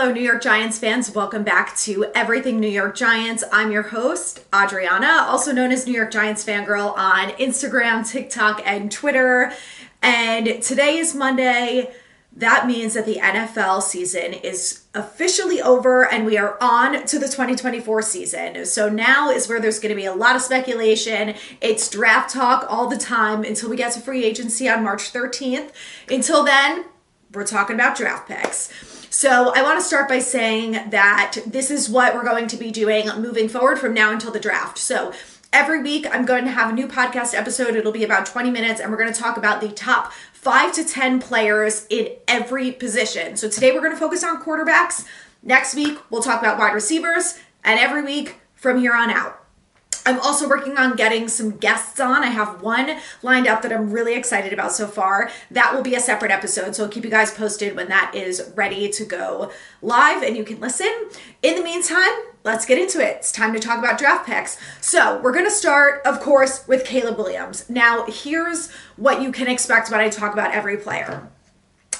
hello, New York Giants fans. Welcome back to Everything New York Giants. I'm your host, Adrianna, also known as New York Giants Fangirl on Instagram, TikTok, and Twitter. And today is Monday. That means that the NFL season is officially over and we are on to the 2024 season. So now is where there's going to be a lot of speculation. It's draft talk all the time until we get to free agency on March 13th. Until then, we're talking about draft picks. So I want to start by saying that this is what we're going to be doing moving forward from now until the draft. So every week I'm going to have a new podcast episode. It'll be about 20 minutes and we're going to talk about the top 5 to 10 players in every position. So today we're going to focus on quarterbacks. Next week we'll talk about wide receivers and every week from here on out. I'm also working on getting some guests on. I have one lined up that I'm really excited about so far. That will be a separate episode, so I'll keep you guys posted when that is ready to go live and you can listen. In the meantime, let's get into it. It's time to talk about draft picks. So, we're going to start, of course, with Caleb Williams. Now, here's what you can expect when I talk about every player.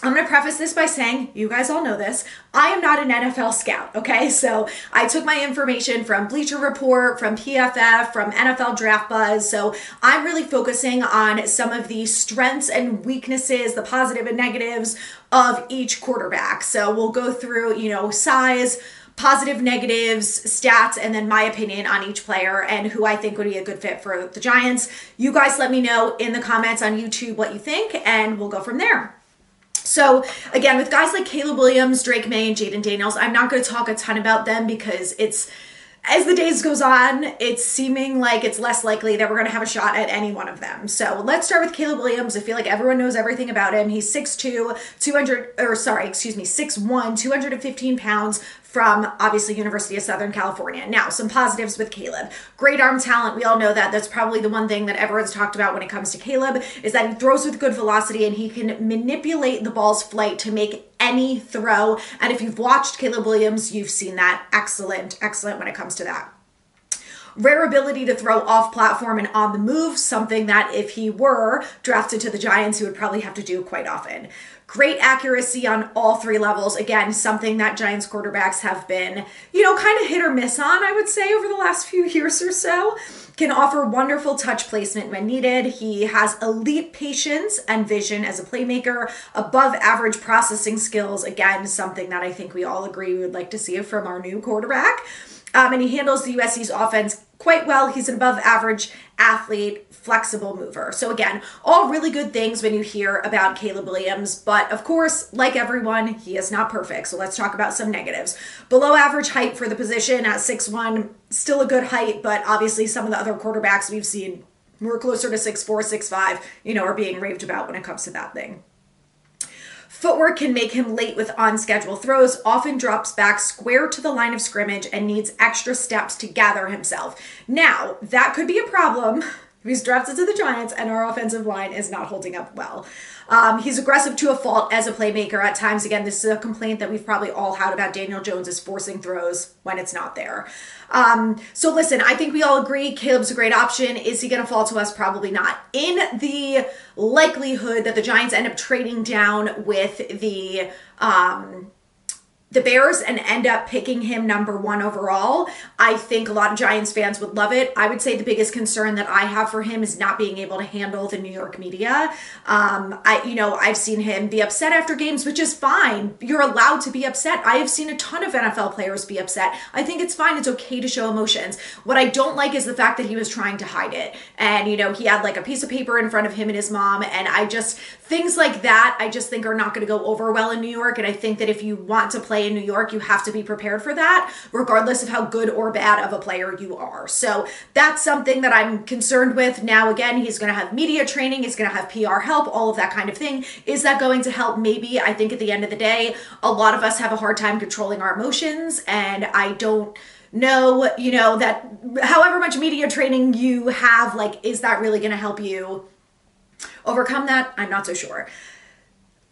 I'm going to preface this by saying, you guys all know this, I am not an NFL scout, okay? So I took my information from Bleacher Report, from PFF, from NFL Draft Buzz. So I'm really focusing on some of the strengths and weaknesses, the positive and negatives of each quarterback. So we'll go through, you know, size, positive, negatives, stats, and then my opinion on each player and who I think would be a good fit for the Giants. You guys let me know in the comments on YouTube what you think, and we'll go from there. So again, with guys like Caleb Williams, Drake Maye, and Jayden Daniels, I'm not going to talk a ton about them because it's as the days goes on, it's seeming like it's less likely that we're going to have a shot at any one of them. So let's start with Caleb Williams. I feel like everyone knows everything about him. He's 6'2", 200, or sorry, excuse me, 6'1", 215 pounds, from obviously University of Southern California. Now, some positives with Caleb. Great arm talent. We all know that. That's probably the one thing that everyone's talked about when it comes to Caleb is that he throws with good velocity and he can manipulate the ball's flight to make any throw. And if you've watched Caleb Williams, you've seen that. Excellent, excellent when it comes to that rare ability to throw off platform and on the move, something that if he were drafted to the Giants, he would probably have to do quite often. Great accuracy on all three levels. Again, something that Giants quarterbacks have been, you know, kind of hit or miss on, I would say, over the last few years or so. Can offer wonderful touch placement when needed. He has elite patience and vision as a playmaker, above average processing skills. Again, something that I think we all agree we would like to see from our new quarterback. Um, and he handles the USC's offense quite well. He's an above average athlete, flexible mover. So, again, all really good things when you hear about Caleb Williams. But of course, like everyone, he is not perfect. So, let's talk about some negatives. Below average height for the position at six one, still a good height, but obviously some of the other quarterbacks we've seen who are closer to six four, six five, you know, are being raved about when it comes to that thing. Footwork can make him late with on schedule throws, often drops back square to the line of scrimmage, and needs extra steps to gather himself. Now, that could be a problem He's drafted to the Giants, and our offensive line is not holding up well. Um, he's aggressive to a fault as a playmaker at times. Again, this is a complaint that we've probably all had about Daniel Jones is forcing throws when it's not there. Um, so listen, I think we all agree Caleb's a great option. Is he going to fall to us? Probably not. In the likelihood that the Giants end up trading down with the um, the Bears and end up picking him number one overall. I think a lot of Giants fans would love it. I would say the biggest concern that I have for him is not being able to handle the New York media. Um, I, you know, I've seen him be upset after games, which is fine. You're allowed to be upset. I have seen a ton of NFL players be upset. I think it's fine. It's okay to show emotions. What I don't like is the fact that he was trying to hide it. And, you know, he had like a piece of paper in front of him and his mom. And I just, things like that, I just think are not going to go over well in New York. And I think that if you want to play in New York, you have to be prepared for that, regardless of how good or bad of a player you are. So that's something that I'm concerned with. Now, again, he's going to have media training, he's going to have PR help, all of that kind of thing. Is that going to help? Maybe. I think at the end of the day, a lot of us have a hard time controlling our emotions, and I don't know, you know, that however much media training you have, like, is that really going to help you overcome that? I'm not so sure.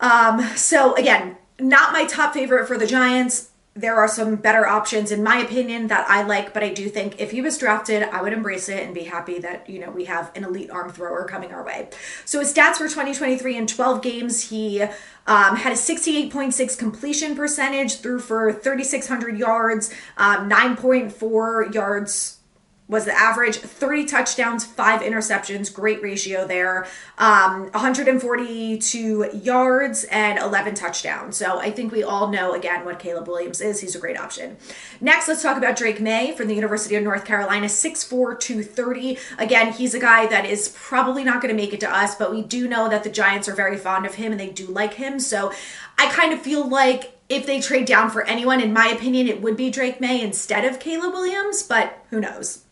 Um, so again, not my top favorite for the Giants. there are some better options in my opinion that I like, but I do think if he was drafted, I would embrace it and be happy that, you know, we have an elite arm thrower coming our way. So his stats for 2023 in 12 games, he um, had a 68.6 completion percentage, threw for 3,600 yards, um, 9.4 yards was the average 30 touchdowns, five interceptions, great ratio there. Um, 142 yards and 11 touchdowns. So I think we all know again what Caleb Williams is. He's a great option. Next, let's talk about Drake Maye from the University of North Carolina, 6'4, 230. Again, he's a guy that is probably not going to make it to us, but we do know that the Giants are very fond of him and they do like him. So I kind of feel like if they trade down for anyone, in my opinion, it would be Drake Maye instead of Caleb Williams, but who knows?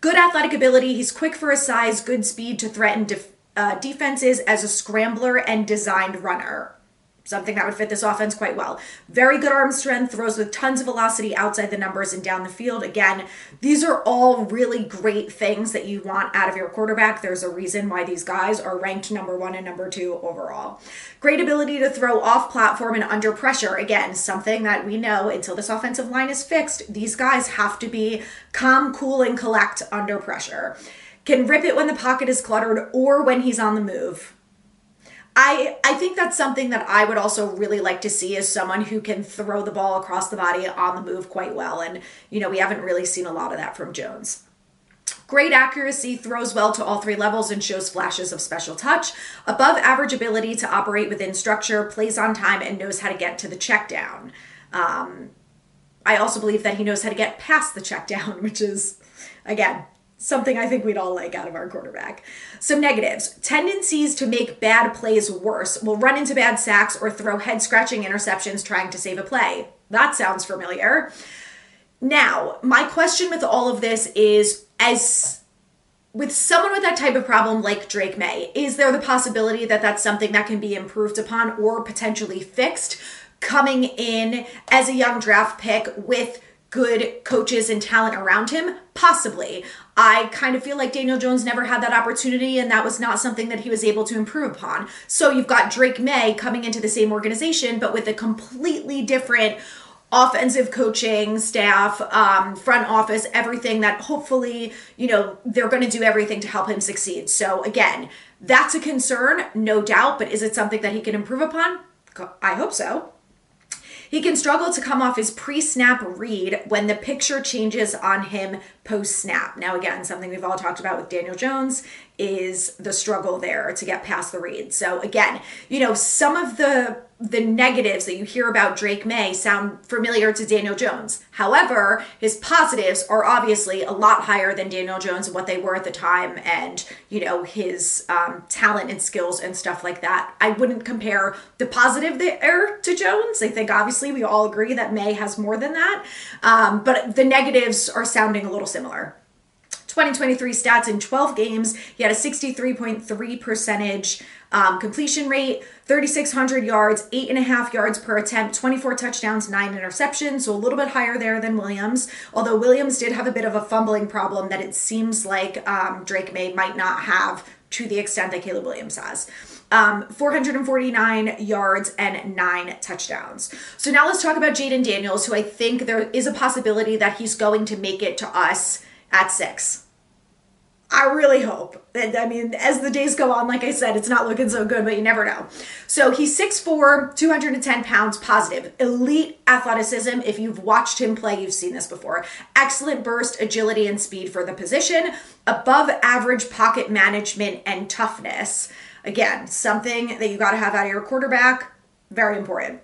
Good athletic ability. He's quick for his size, good speed to threaten def- uh, defenses as a scrambler and designed runner something that would fit this offense quite well. Very good arm strength, throws with tons of velocity outside the numbers and down the field. Again, these are all really great things that you want out of your quarterback. There's a reason why these guys are ranked number one and number two overall. Great ability to throw off platform and under pressure. Again, something that we know until this offensive line is fixed, these guys have to be calm, cool, and collect under pressure. Can rip it when the pocket is cluttered or when he's on the move I I think that's something that I would also really like to see is someone who can throw the ball across the body on the move quite well. And you know, we haven't really seen a lot of that from Jones. Great accuracy, throws well to all three levels, and shows flashes of special touch. Above average ability to operate within structure, plays on time, and knows how to get to the check down. Um, I also believe that he knows how to get past the check down, which is, again, something I think we'd all like out of our quarterback. Some negatives tendencies to make bad plays worse, will run into bad sacks or throw head scratching interceptions trying to save a play. That sounds familiar. Now, my question with all of this is as with someone with that type of problem like Drake Maye, is there the possibility that that's something that can be improved upon or potentially fixed coming in as a young draft pick with good coaches and talent around him? Possibly. I kind of feel like Daniel Jones never had that opportunity, and that was not something that he was able to improve upon. So you've got Drake Maye coming into the same organization, but with a completely different offensive coaching staff um, front office everything that hopefully you know they're going to do everything to help him succeed. So again that's a concern no doubt but is it something that he can improve upon? I hope so he can struggle to come off his pre snap read when the picture changes on him post snap. Now, again, something we've all talked about with Daniel Jones is the struggle there to get past the read. So, again, you know, some of the the negatives that you hear about Drake Maye sound familiar to Daniel Jones. However, his positives are obviously a lot higher than Daniel Jones and what they were at the time, and you know his um, talent and skills and stuff like that. I wouldn't compare the positive there to Jones. I think obviously we all agree that Maye has more than that, um, but the negatives are sounding a little similar. 2023 stats in 12 games, he had a 63.3 percentage um, completion rate, 3,600 yards, eight and a half yards per attempt, 24 touchdowns, nine interceptions, so a little bit higher there than Williams. Although Williams did have a bit of a fumbling problem that it seems like um, Drake Maye might not have to the extent that Caleb Williams has. Um, 449 yards and nine touchdowns. So now let's talk about Jayden Daniels, who I think there is a possibility that he's going to make it to us at six. I really hope. And I mean, as the days go on, like I said, it's not looking so good, but you never know. So he's 6'4, 210 pounds, positive. Elite athleticism. If you've watched him play, you've seen this before. Excellent burst, agility, and speed for the position. Above average pocket management and toughness. Again, something that you got to have out of your quarterback. Very important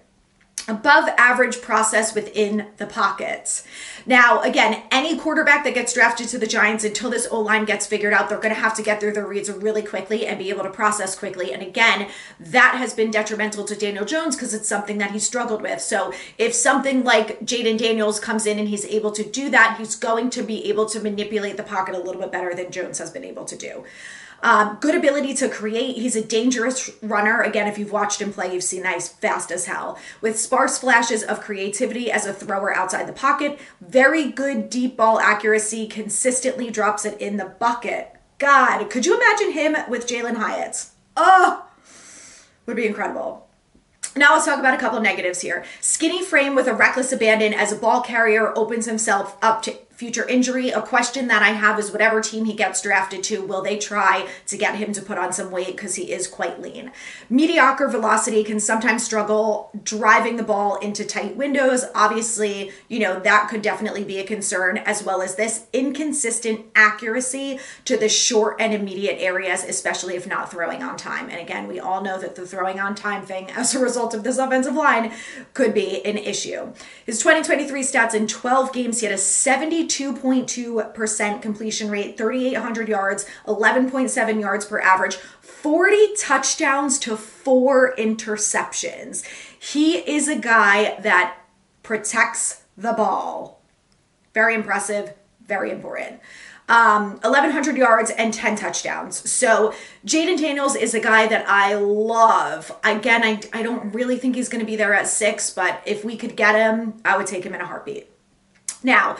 above average process within the pockets. Now, again, any quarterback that gets drafted to the Giants until this O line gets figured out, they're going to have to get through their reads really quickly and be able to process quickly. And again, that has been detrimental to Daniel Jones because it's something that he struggled with. So if something like Jayden Daniels comes in and he's able to do that, he's going to be able to manipulate the pocket a little bit better than Jones has been able to do. Um, good ability to create. He's a dangerous runner. Again, if you've watched him play, you've seen he's fast as hell. With sparse flashes of creativity as a thrower outside the pocket. Very good deep ball accuracy. Consistently drops it in the bucket. God, could you imagine him with Jalin Hyatt? Oh, would be incredible. Now let's talk about a couple of negatives here. Skinny frame with a reckless abandon as a ball carrier opens himself up to future injury. A question that I have is whatever team he gets drafted to, will they try to get him to put on some weight because he is quite lean? Mediocre velocity can sometimes struggle driving the ball into tight windows. Obviously, you know, that could definitely be a concern, as well as this inconsistent accuracy to the short and immediate areas, especially if not throwing on time. And again, we all know that the throwing on time thing as a result of this offensive line could be an issue. His 2023 stats in 12 games, he had a 70 32.2% completion rate, 3,800 yards, 11.7 yards per average, 40 touchdowns to four interceptions. He is a guy that protects the ball. Very impressive, very important. Um, 1,100 yards and 10 touchdowns. So Jayden Daniels is a guy that I love. Again, I, I don't really think he's going to be there at six, but if we could get him, I would take him in a heartbeat. Now,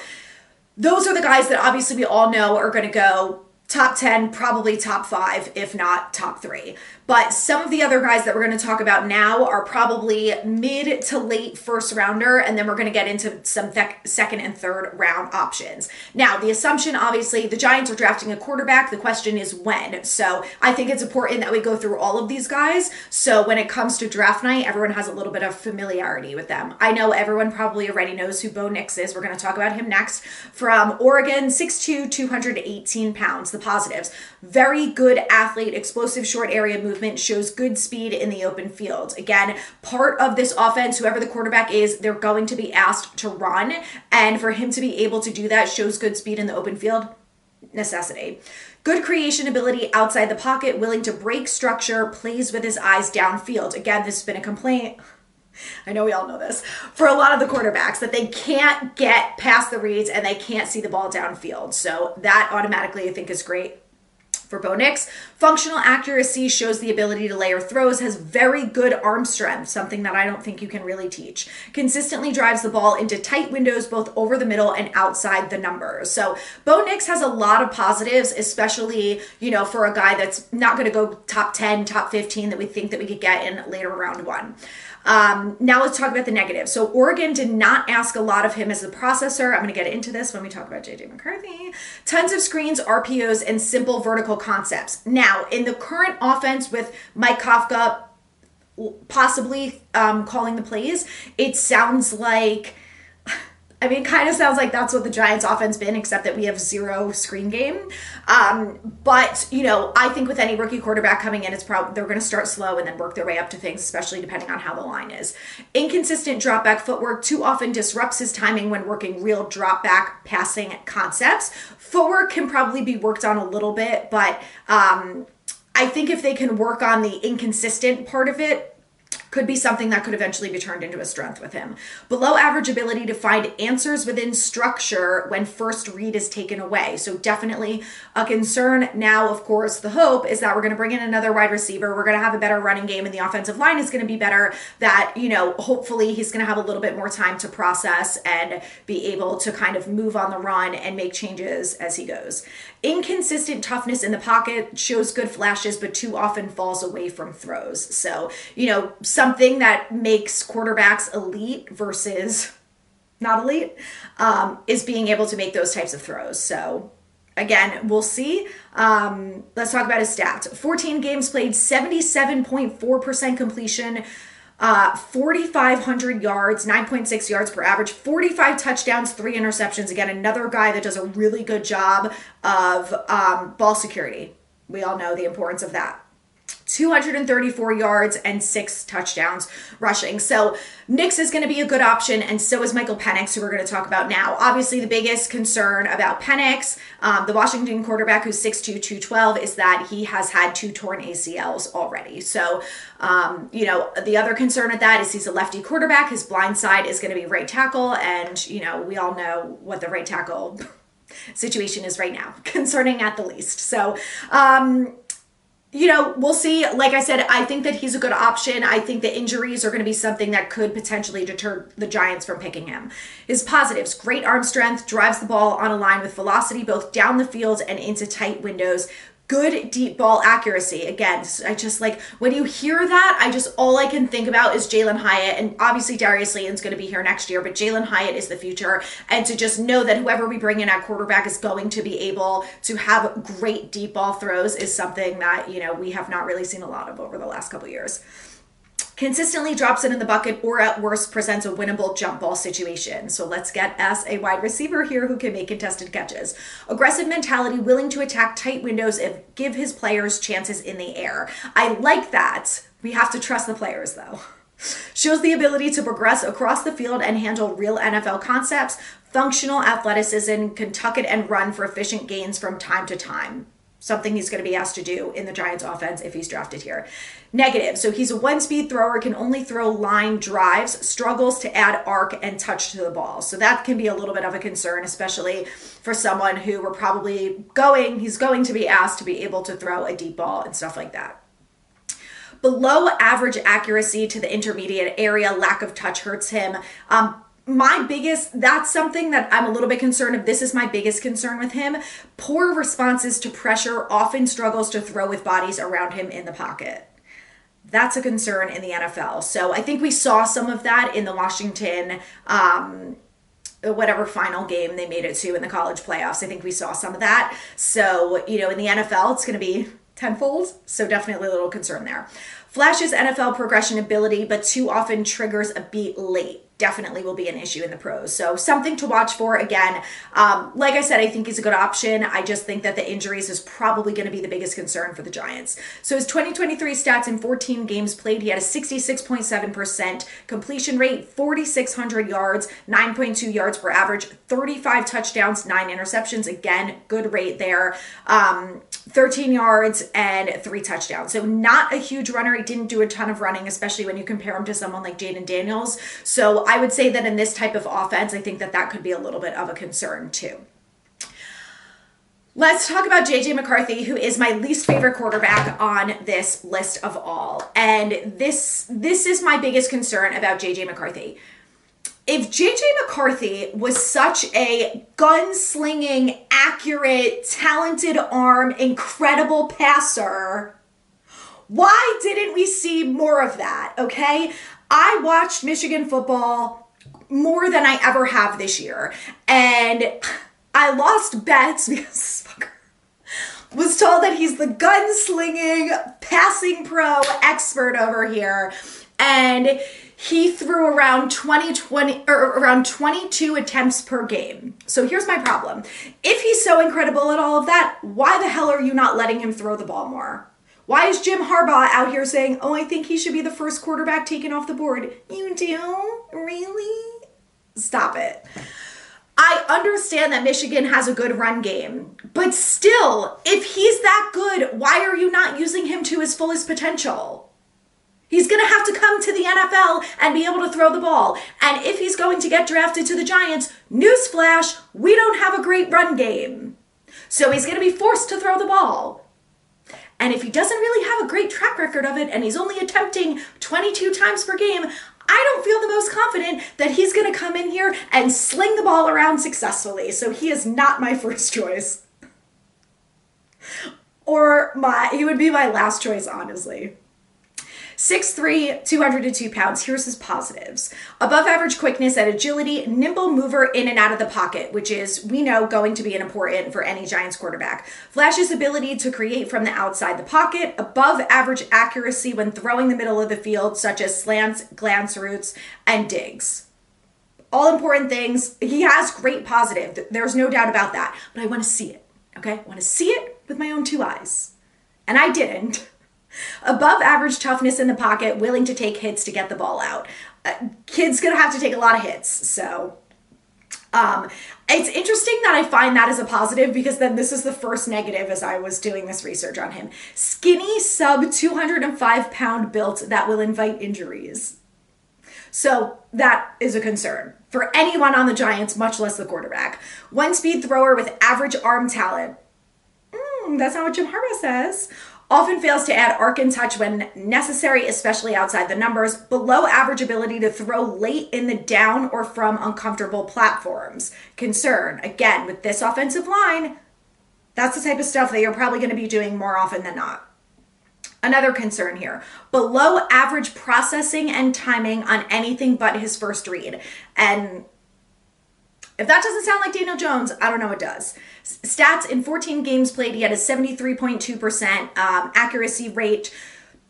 those are the guys that obviously we all know are going to go top 10, probably top five, if not top three. But some of the other guys that we're going to talk about now are probably mid to late first rounder, and then we're going to get into some th- second and third round options. Now, the assumption obviously the Giants are drafting a quarterback. The question is when. So I think it's important that we go through all of these guys. So when it comes to draft night, everyone has a little bit of familiarity with them. I know everyone probably already knows who Bo Nix is. We're going to talk about him next from Oregon, 6'2, 218 pounds. The positives very good athlete, explosive short area movement, shows good speed in the open field. Again, part of this offense, whoever the quarterback is, they're going to be asked to run. And for him to be able to do that, shows good speed in the open field, necessity. Good creation ability outside the pocket, willing to break structure, plays with his eyes downfield. Again, this has been a complaint. I know we all know this for a lot of the quarterbacks that they can't get past the reads and they can't see the ball downfield. So that automatically I think is great for Bo Nix. Functional accuracy shows the ability to layer throws, has very good arm strength, something that I don't think you can really teach. Consistently drives the ball into tight windows, both over the middle and outside the numbers. So Bo Nix has a lot of positives, especially, you know, for a guy that's not going to go top 10, top 15 that we think that we could get in later round one. Um, now let's talk about the negative. So Oregon did not ask a lot of him as a processor. I'm going to get into this when we talk about JJ McCarthy. Tons of screens, RPOs, and simple vertical concepts. Now in the current offense with Mike Kafka possibly um, calling the plays, it sounds like I mean, kind of sounds like that's what the Giants' offense been, except that we have zero screen game. Um, but you know, I think with any rookie quarterback coming in, it's probably they're going to start slow and then work their way up to things, especially depending on how the line is. Inconsistent drop back footwork too often disrupts his timing when working real drop back passing concepts. Footwork can probably be worked on a little bit, but um, I think if they can work on the inconsistent part of it, could be something that could eventually be turned into a strength with him. Below average ability to find answers within structure when first read is taken away. So, definitely a concern. Now, of course, the hope is that we're going to bring in another wide receiver. We're going to have a better running game, and the offensive line is going to be better. That, you know, hopefully he's going to have a little bit more time to process and be able to kind of move on the run and make changes as he goes. Inconsistent toughness in the pocket shows good flashes, but too often falls away from throws. So, you know, something that makes quarterbacks elite versus not elite um, is being able to make those types of throws. So, again, we'll see. Um, let's talk about his stats 14 games played, 77.4% completion uh, 4,500 yards, 9.6 yards per average, 45 touchdowns, three interceptions. Again, another guy that does a really good job of um, ball security. We all know the importance of that. 234 yards and six touchdowns rushing. So Nix is going to be a good option, and so is Michael Penix, who we're going to talk about now. Obviously, the biggest concern about Penix, um, the Washington quarterback who's 6'2, 212, is that he has had two torn ACLs already. So, um, you know, the other concern at that is he's a lefty quarterback. His blind side is going to be right tackle, and, you know, we all know what the right tackle situation is right now, concerning at the least. So, um, you know, we'll see. Like I said, I think that he's a good option. I think the injuries are going to be something that could potentially deter the Giants from picking him. His positives great arm strength, drives the ball on a line with velocity both down the field and into tight windows. Good deep ball accuracy. Again, I just like when you hear that, I just all I can think about is Jalin Hyatt, and obviously Darius Slayton's going to be here next year, but Jalin Hyatt is the future, and to just know that whoever we bring in at quarterback is going to be able to have great deep ball throws is something that you know we have not really seen a lot of over the last couple years consistently drops it in the bucket or at worst presents a winnable jump ball situation. So let's get us a wide receiver here who can make contested catches. Aggressive mentality, willing to attack tight windows and give his players chances in the air. I like that. We have to trust the players though. Shows the ability to progress across the field and handle real NFL concepts, functional athleticism, can tuck it and run for efficient gains from time to time something he's going to be asked to do in the Giants offense if he's drafted here. Negative. So he's a one speed thrower, can only throw line drives, struggles to add arc and touch to the ball. So that can be a little bit of a concern, especially for someone who we're probably going, he's going to be asked to be able to throw a deep ball and stuff like that. Below average accuracy to the intermediate area, lack of touch hurts him. Um, my biggest that's something that I'm a little bit concerned of. This is my biggest concern with him. Poor responses to pressure, often struggles to throw with bodies around him in the pocket. That's a concern in the NFL. So I think we saw some of that in the Washington um, whatever final game they made it to in the college playoffs. I think we saw some of that. So, you know, in the NFL, it's going to be tenfold. So, definitely a little concern there. Flashes NFL progression ability, but too often triggers a beat late definitely will be an issue in the pros. So something to watch for. Again, um, like I said, I think he's a good option. I just think that the injuries is probably going to be the biggest concern for the Giants. So his 2023 stats in 14 games played, he had a 66.7% completion rate, 4,600 yards, 9.2 yards per average, 35 touchdowns, nine interceptions. Again, good rate there. Um, 13 yards and three touchdowns. So not a huge runner. He didn't do a ton of running, especially when you compare him to someone like Jayden Daniels. So I would say that in this type of offense, I think that that could be a little bit of a concern too. Let's talk about JJ McCarthy, who is my least favorite quarterback on this list of all. And this this is my biggest concern about JJ McCarthy if JJ McCarthy was such a gunslinging, accurate, talented arm, incredible passer, why didn't we see more of that? Okay. I watched Michigan football more than I ever have this year. And I lost bets because was told that he's the gunslinging, passing pro expert over here. And he threw around 20, 20 or around 22 attempts per game. So here's my problem. If he's so incredible at all of that, why the hell are you not letting him throw the ball more? Why is Jim Harbaugh out here saying, "Oh, I think he should be the first quarterback taken off the board"? You do? Really? Stop it. I understand that Michigan has a good run game, but still, if he's that good, why are you not using him to his fullest potential? He's going to have to come to the NFL and be able to throw the ball. And if he's going to get drafted to the Giants, newsflash, we don't have a great run game. So he's going to be forced to throw the ball. And if he doesn't really have a great track record of it and he's only attempting 22 times per game, I don't feel the most confident that he's going to come in here and sling the ball around successfully. So he is not my first choice. Or my he would be my last choice honestly. 6'3, 202 pounds. Here's his positives. Above average quickness and agility, nimble mover in and out of the pocket, which is, we know, going to be an important for any Giants quarterback. Flash's ability to create from the outside the pocket, above average accuracy when throwing the middle of the field, such as slants, glance routes, and digs. All important things. He has great positive. There's no doubt about that. But I want to see it. Okay? I want to see it with my own two eyes. And I didn't. Above average toughness in the pocket, willing to take hits to get the ball out. Uh, kid's gonna have to take a lot of hits, so um, it's interesting that I find that as a positive because then this is the first negative as I was doing this research on him. Skinny, sub 205 pound built that will invite injuries. So that is a concern for anyone on the Giants, much less the quarterback. One speed thrower with average arm talent. Mm, that's not what Jim Harbaugh says often fails to add arc and touch when necessary, especially outside the numbers, below average ability to throw late in the down or from uncomfortable platforms. Concern, again, with this offensive line, That's the type of stuff that you're probably going to be doing more often than not. Another concern here below average processing and timing on anything but his first read. And if that doesn't sound like Daniel Jones, I don't know what does. Stats in 14 games played, he had a 73.2% um, accuracy rate,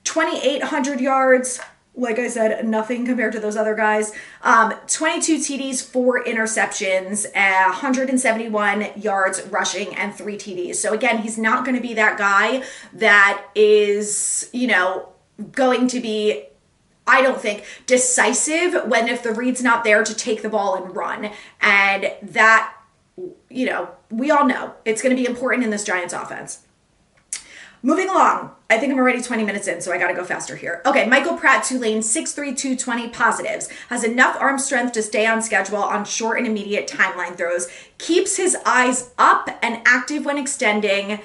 2,800 yards, like I said, nothing compared to those other guys. Um, 22 TDs, four interceptions, uh, 171 yards rushing, and three TDs. So again, he's not going to be that guy that is, you know, going to be I don't think decisive when if the read's not there to take the ball and run. And that, you know, we all know it's going to be important in this Giants offense. Moving along, I think I'm already 20 minutes in, so I gotta go faster here. Okay, Michael Pratt, Tulane, 6'3, 220 positives. Has enough arm strength to stay on schedule on short and immediate timeline throws. Keeps his eyes up and active when extending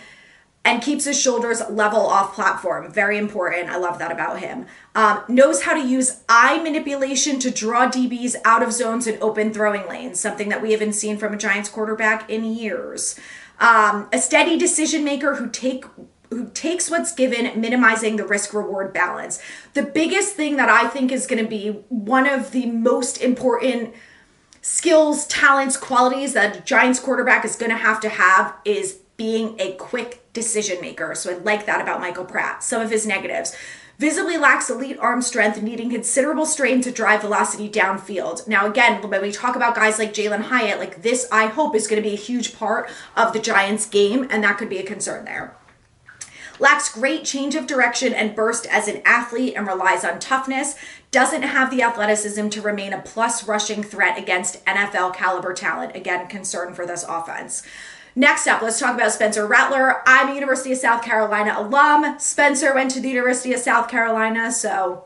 and keeps his shoulders level off platform. Very important. I love that about him. Um, knows how to use eye manipulation to draw DBs out of zones and open throwing lanes, something that we haven't seen from a Giants quarterback in years. Um, a steady decision maker who take who takes what's given, minimizing the risk reward balance. The biggest thing that I think is going to be one of the most important skills, talents, qualities that a Giants quarterback is going to have to have is being a quick decision maker. So I like that about Michael Pratt. Some of his negatives. Visibly lacks elite arm strength, needing considerable strain to drive velocity downfield. Now, again, when we talk about guys like Jalin Hyatt, like this, I hope is going to be a huge part of the Giants' game, and that could be a concern there. Lacks great change of direction and burst as an athlete and relies on toughness. Doesn't have the athleticism to remain a plus rushing threat against NFL caliber talent. Again, concern for this offense. Next up, let's talk about Spencer Rattler. I'm a University of South Carolina alum. Spencer went to the University of South Carolina, so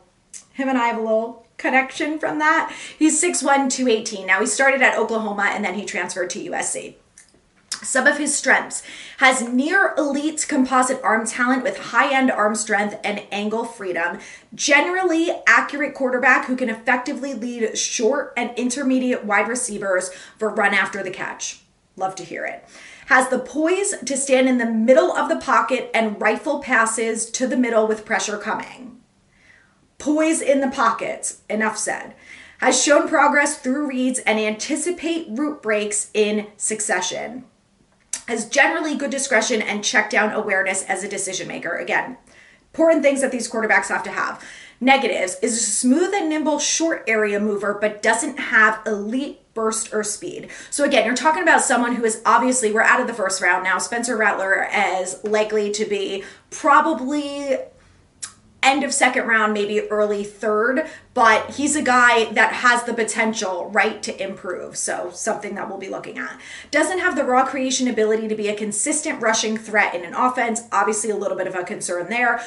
him and I have a little connection from that. He's 6'1, 218. Now, he started at Oklahoma and then he transferred to USC. Some of his strengths has near elite composite arm talent with high end arm strength and angle freedom. Generally accurate quarterback who can effectively lead short and intermediate wide receivers for run after the catch. Love to hear it has the poise to stand in the middle of the pocket and rifle passes to the middle with pressure coming. Poise in the pockets, enough said. Has shown progress through reads and anticipate route breaks in succession. Has generally good discretion and check down awareness as a decision maker. Again, important things that these quarterbacks have to have. Negatives is a smooth and nimble short area mover, but doesn't have elite burst or speed. So again, you're talking about someone who is obviously we're out of the first round now. Spencer Rattler is likely to be probably end of second round, maybe early third, but he's a guy that has the potential, right, to improve. So, something that we'll be looking at. Doesn't have the raw creation ability to be a consistent rushing threat in an offense. Obviously, a little bit of a concern there.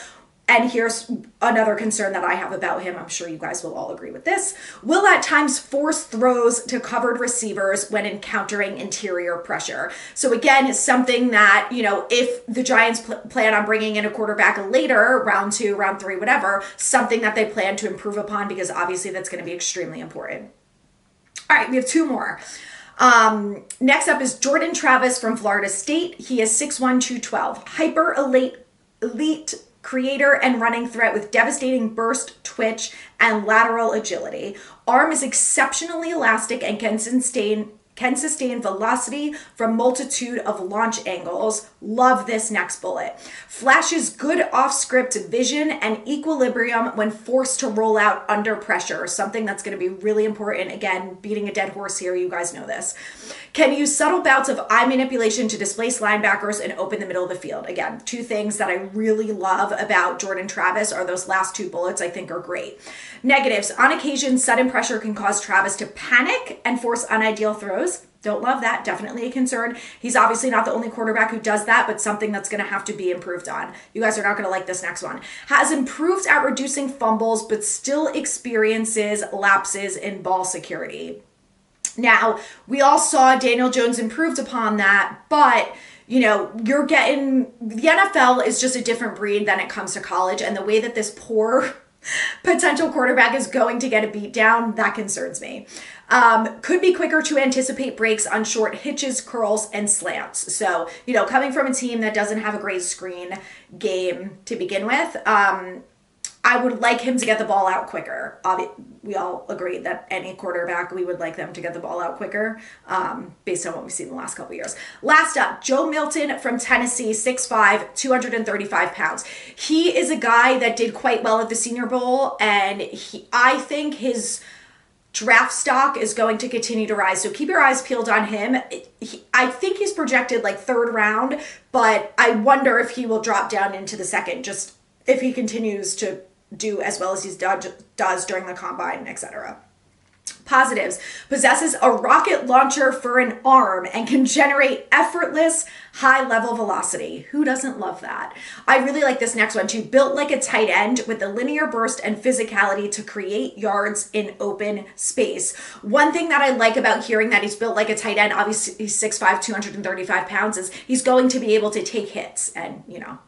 And here's another concern that I have about him. I'm sure you guys will all agree with this. Will at times force throws to covered receivers when encountering interior pressure. So, again, it's something that, you know, if the Giants pl- plan on bringing in a quarterback later, round two, round three, whatever, something that they plan to improve upon because obviously that's going to be extremely important. All right, we have two more. Um, next up is Jordan Travis from Florida State. He is 6'1, 212. Hyper elite, elite creator and running threat with devastating burst, twitch, and lateral agility. Arm is exceptionally elastic and can sustain can sustain velocity from multitude of launch angles. Love this next bullet. Flashes good off-script vision and equilibrium when forced to roll out under pressure. Something that's going to be really important. Again, beating a dead horse here, you guys know this. Can use subtle bouts of eye manipulation to displace linebackers and open the middle of the field. Again, two things that I really love about Jordan Travis are those last two bullets I think are great. Negatives. On occasion, sudden pressure can cause Travis to panic and force unideal throws. Don't love that. Definitely a concern. He's obviously not the only quarterback who does that, but something that's going to have to be improved on. You guys are not going to like this next one. Has improved at reducing fumbles, but still experiences lapses in ball security. Now, we all saw Daniel Jones improved upon that, but you know, you're getting the NFL is just a different breed than it comes to college. And the way that this poor potential quarterback is going to get a beat down, that concerns me. Um, could be quicker to anticipate breaks on short hitches, curls, and slants. So, you know, coming from a team that doesn't have a great screen game to begin with, um, I would like him to get the ball out quicker. We all agree that any quarterback, we would like them to get the ball out quicker um, based on what we've seen in the last couple years. Last up, Joe Milton from Tennessee, 6'5, 235 pounds. He is a guy that did quite well at the Senior Bowl, and he, I think his draft stock is going to continue to rise. So keep your eyes peeled on him. He, I think he's projected like third round, but I wonder if he will drop down into the second just if he continues to do as well as he does during the combine, etc. Positives possesses a rocket launcher for an arm and can generate effortless high level velocity. Who doesn't love that? I really like this next one too. Built like a tight end with a linear burst and physicality to create yards in open space. One thing that I like about hearing that he's built like a tight end, obviously he's 6'5, 235 pounds, is he's going to be able to take hits and, you know,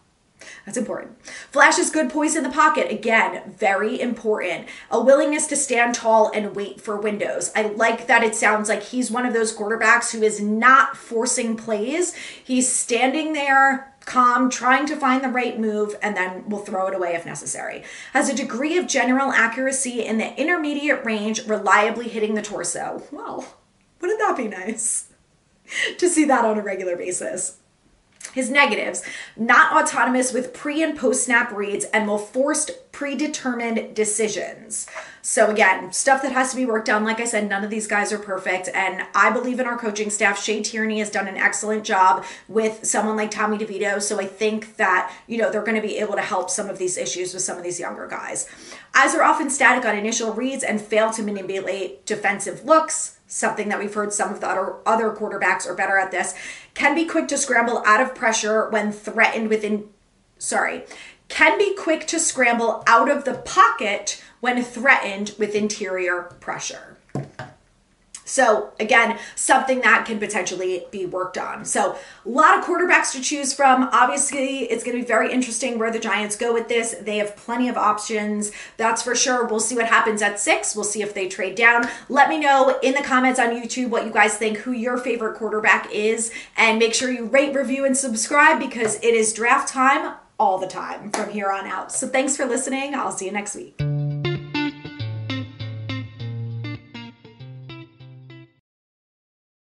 that's important. Flash is good poise in the pocket. Again, very important. A willingness to stand tall and wait for windows. I like that it sounds like he's one of those quarterbacks who is not forcing plays. He's standing there calm, trying to find the right move, and then will throw it away if necessary. Has a degree of general accuracy in the intermediate range, reliably hitting the torso. Well, wouldn't that be nice to see that on a regular basis? His negatives, not autonomous with pre and post snap reads and will forced predetermined decisions. So again, stuff that has to be worked on. Like I said, none of these guys are perfect. And I believe in our coaching staff. Shea Tierney has done an excellent job with someone like Tommy DeVito. So I think that, you know, they're going to be able to help some of these issues with some of these younger guys. Eyes are often static on initial reads and fail to manipulate defensive looks something that we've heard some of the other, other quarterbacks are better at this, can be quick to scramble out of pressure when threatened within, sorry, can be quick to scramble out of the pocket when threatened with interior pressure. So, again, something that can potentially be worked on. So, a lot of quarterbacks to choose from. Obviously, it's going to be very interesting where the Giants go with this. They have plenty of options, that's for sure. We'll see what happens at six. We'll see if they trade down. Let me know in the comments on YouTube what you guys think, who your favorite quarterback is, and make sure you rate, review, and subscribe because it is draft time all the time from here on out. So, thanks for listening. I'll see you next week.